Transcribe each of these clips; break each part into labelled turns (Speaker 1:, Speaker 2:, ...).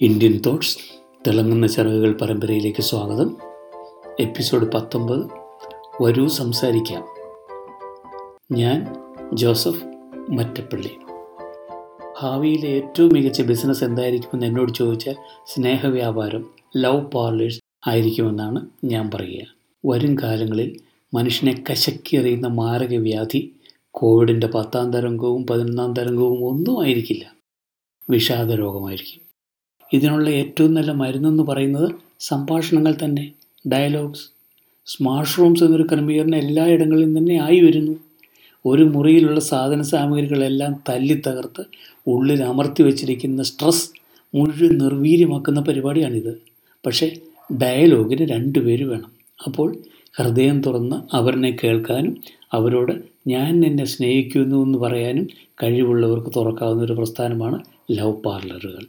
Speaker 1: Indian thoughts തിളങ്ങുന്ന ചിറകുകൾ പരമ്പരയിലേക്ക് സ്വാഗതം. എപ്പിസോഡ് പത്തൊമ്പത് വരൂ സംസാരിക്കാം. ഞാൻ ജോസഫ് മറ്റപ്പള്ളി. ഭാവിയിലെ ഏറ്റവും മികച്ച ബിസിനസ് എന്തായിരിക്കുമെന്ന് എന്നോട് ചോദിച്ചാൽ സ്നേഹവ്യാപാരം ലവ് പാർലേഴ്സ് ആയിരിക്കുമെന്നാണ് ഞാൻ പറയുക. വരും കാലങ്ങളിൽ മനുഷ്യനെ കശക്കിയെറിയുന്ന മാരകവ്യാധി കോവിഡിന്റെ പത്താം തരംഗവും പതിനൊന്നാം തരംഗവും ഒന്നും ആയിരിക്കില്ല. വിഷാദ രോഗമായിരിക്കും ഇതിനുള്ള ഏറ്റവും നല്ല മരുന്നെന്ന് പറയുന്നത് സംഭാഷണങ്ങൾ തന്നെ ഡയലോഗ്സ് സ്മാർട്ട് റൂംസ് എന്നൊരു ക്രമീകരണം എല്ലായിടങ്ങളിലും തന്നെ ആയി വരുന്നു. ഒരു മുറിയിലുള്ള സാധന സാമഗ്രികളെല്ലാം തല്ലി തകർത്ത് ഉള്ളിൽ അമർത്തി വച്ചിരിക്കുന്ന സ്ട്രെസ് മുഴുവൻ നിർവീര്യമാക്കുന്ന പരിപാടിയാണിത്. പക്ഷേ ഡയലോഗിന് രണ്ടു പേര് വേണം. അപ്പോൾ ഹൃദയം തുറന്ന് അവരിനെ കേൾക്കാനും അവരോട് ഞാൻ എന്നെ സ്നേഹിക്കുന്നു എന്ന് പറയാനും കഴിവുള്ളവർക്ക് തുറക്കാവുന്ന ഒരു പ്രസ്ഥാനമാണ് ലവ് പാർലറുകൾ.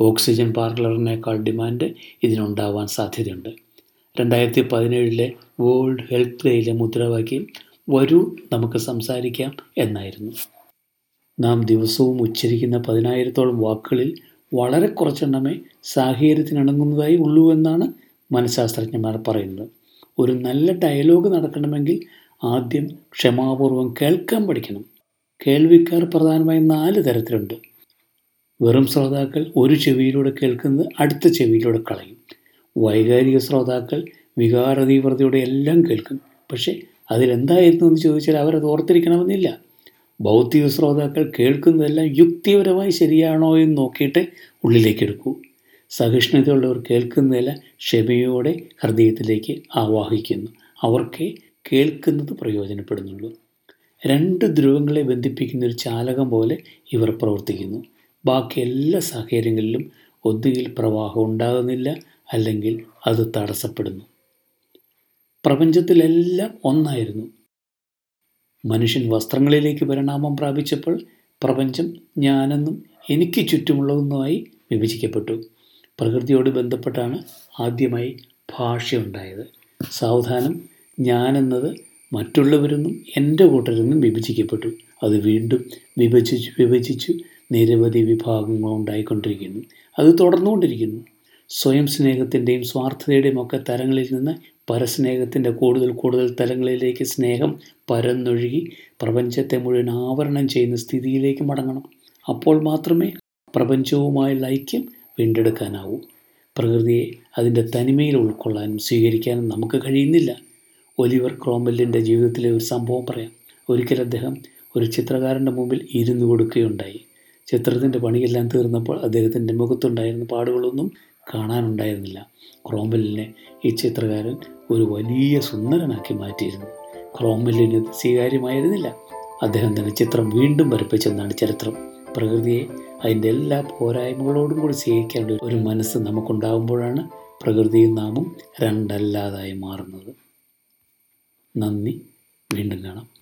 Speaker 1: ഓക്സിജൻ പാർലറിനേക്കാൾ ഡിമാൻഡ് ഇതിനുണ്ടാവാൻ സാധ്യതയുണ്ട്. രണ്ടായിരത്തി പതിനേഴിലെ വേൾഡ് ഹെൽത്ത് ഡേയിലെ മുദ്രാവാക്യം വരൂ നമുക്ക് സംസാരിക്കാം എന്നായിരുന്നു. നാം ദിവസവും ഉച്ചരിക്കുന്ന പതിനായിരത്തോളം വാക്കുകളിൽ വളരെ കുറച്ചെണ്ണമേ സാഹചര്യത്തിനിണങ്ങുന്നതായി ഉള്ളൂ എന്നാണ് മനഃശാസ്ത്രജ്ഞന്മാർ പറയുന്നത്. ഒരു നല്ല ഡയലോഗ് നടക്കണമെങ്കിൽ ആദ്യം ക്ഷമാപൂർവം കേൾക്കാൻ പഠിക്കണം. കേൾവിക്കാർ പ്രധാനമായും നാല് തരത്തിലുണ്ട്. വെറും ശ്രോതാക്കൾ ഒരു ചെവിയിലൂടെ കേൾക്കുന്നത് അടുത്ത ചെവിയിലൂടെ കളയും. വൈകാരിക ശ്രോതാക്കൾ വികാരതീവ്രതയോടെ എല്ലാം കേൾക്കും പക്ഷേ അതിലെന്തായിരുന്നു എന്ന് ചോദിച്ചാൽ അവരത് ഓർത്തിരിക്കണമെന്നില്ല. ഭൗതിക ശ്രോതാക്കൾ കേൾക്കുന്നതെല്ലാം യുക്തിപരമായി ശരിയാണോ എന്ന് നോക്കിയിട്ട് ഉള്ളിലേക്ക് എടുക്കൂ. സഹിഷ്ണുതയുള്ളവർ കേൾക്കുന്നതെല്ലാം ക്ഷമയോടെ ഹൃദയത്തിലേക്ക് ആവാഹിക്കുന്നു. അവർക്കേ കേൾക്കുന്നത് പ്രയോജനപ്പെടുന്നുള്ളൂ. രണ്ട് ധ്രുവങ്ങളെ ബന്ധിപ്പിക്കുന്ന ഒരു ചാലകം പോലെ ഇവർ പ്രവർത്തിക്കുന്നു. ബാക്കി എല്ലാ സാഹചര്യങ്ങളിലും ഒന്നുകിൽ പ്രവാഹം ഉണ്ടാകുന്നില്ല അല്ലെങ്കിൽ അത് തടസ്സപ്പെടുന്നു. പ്രപഞ്ചത്തിലെല്ലാം ഒന്നായിരുന്നു. മനുഷ്യൻ വസ്ത്രങ്ങളിലേക്ക് പരിണാമം പ്രാപിച്ചപ്പോൾ പ്രപഞ്ചം ഞാനെന്നും എനിക്ക് ചുറ്റുമുള്ളതെന്നുമായി വിഭജിക്കപ്പെട്ടു. പ്രകൃതിയോട് ബന്ധപ്പെട്ടാണ് ആദ്യമായി ഭാഷയുണ്ടായത് സാവധാനം ഞാനെന്നത് മറ്റുള്ളവരെന്നും എന്റെ കൂട്ടരെന്നും വിഭജിക്കപ്പെട്ടു. അത് വീണ്ടും വിഭജിച്ചു വിഭജിച്ചു നിരവധി വിഭാഗങ്ങൾ ഉണ്ടായിക്കൊണ്ടിരിക്കുന്നു. അത് തുടർന്നുകൊണ്ടിരിക്കുന്നു. സ്വയം സ്നേഹത്തിന്റെയും സ്വാർത്ഥതയുടെയും ഒക്കെ തലങ്ങളിൽ നിന്ന് പരസ്നേഹത്തിന്റെ കൂടുതൽ കൂടുതൽ തലങ്ങളിലേക്ക് സ്നേഹം പരന്നൊഴുകി പ്രപഞ്ചത്തെ മുഴുവൻ ആവരണം ചെയ്യുന്ന സ്ഥിതിയിലേക്ക് മടങ്ങണം. അപ്പോൾ മാത്രമേ പ്രപഞ്ചവുമായുള്ള ഐക്യം വീണ്ടെടുക്കാനാവൂ. പ്രകൃതിയെ അതിന്റെ തനിമയിൽ ഉൾക്കൊള്ളാനും സ്വീകരിക്കാനും നമുക്ക് കഴിയുന്നില്ല. ഒലിവർ ക്രോംബെല്ലിന്റെ ജീവിതത്തിലെ ഒരു സംഭവം പറയാം. ഒരിക്കൽ അദ്ദേഹം ഒരു ചിത്രകാരന്റെ മുമ്പിൽ ഇരുന്നു കൊടുക്കുകയുണ്ടായി. ചിത്രത്തിന്റെ പണിയെല്ലാം തീർന്നപ്പോൾ അദ്ദേഹത്തിന്റെ മുഖത്തുണ്ടായിരുന്ന പാടുകളൊന്നും കാണാനുണ്ടായിരുന്നില്ല. ക്രോംബലിനെ ഈ ചിത്രകാരൻ ഒരു വലിയ സുന്ദരനാക്കി മാറ്റിയിരുന്നു. ക്രോംബെല്ലിന് സ്വീകാര്യമായിരുന്നില്ല. അദ്ദേഹം തന്നെ ചിത്രം വീണ്ടും വരപ്പിച്ചെന്നാണ് ചരിത്രം. പ്രകൃതിയെ അതിന്റെ എല്ലാ പോരായ്മകളോടും കൂടി സ്വീകരിക്കേണ്ട ഒരു മനസ്സ് നമുക്കുണ്ടാകുമ്പോഴാണ് പ്രകൃതിയും നാമും രണ്ടല്ലാതായി മാറുന്നത്. നന്ദി. വീണ്ടും കാണാം.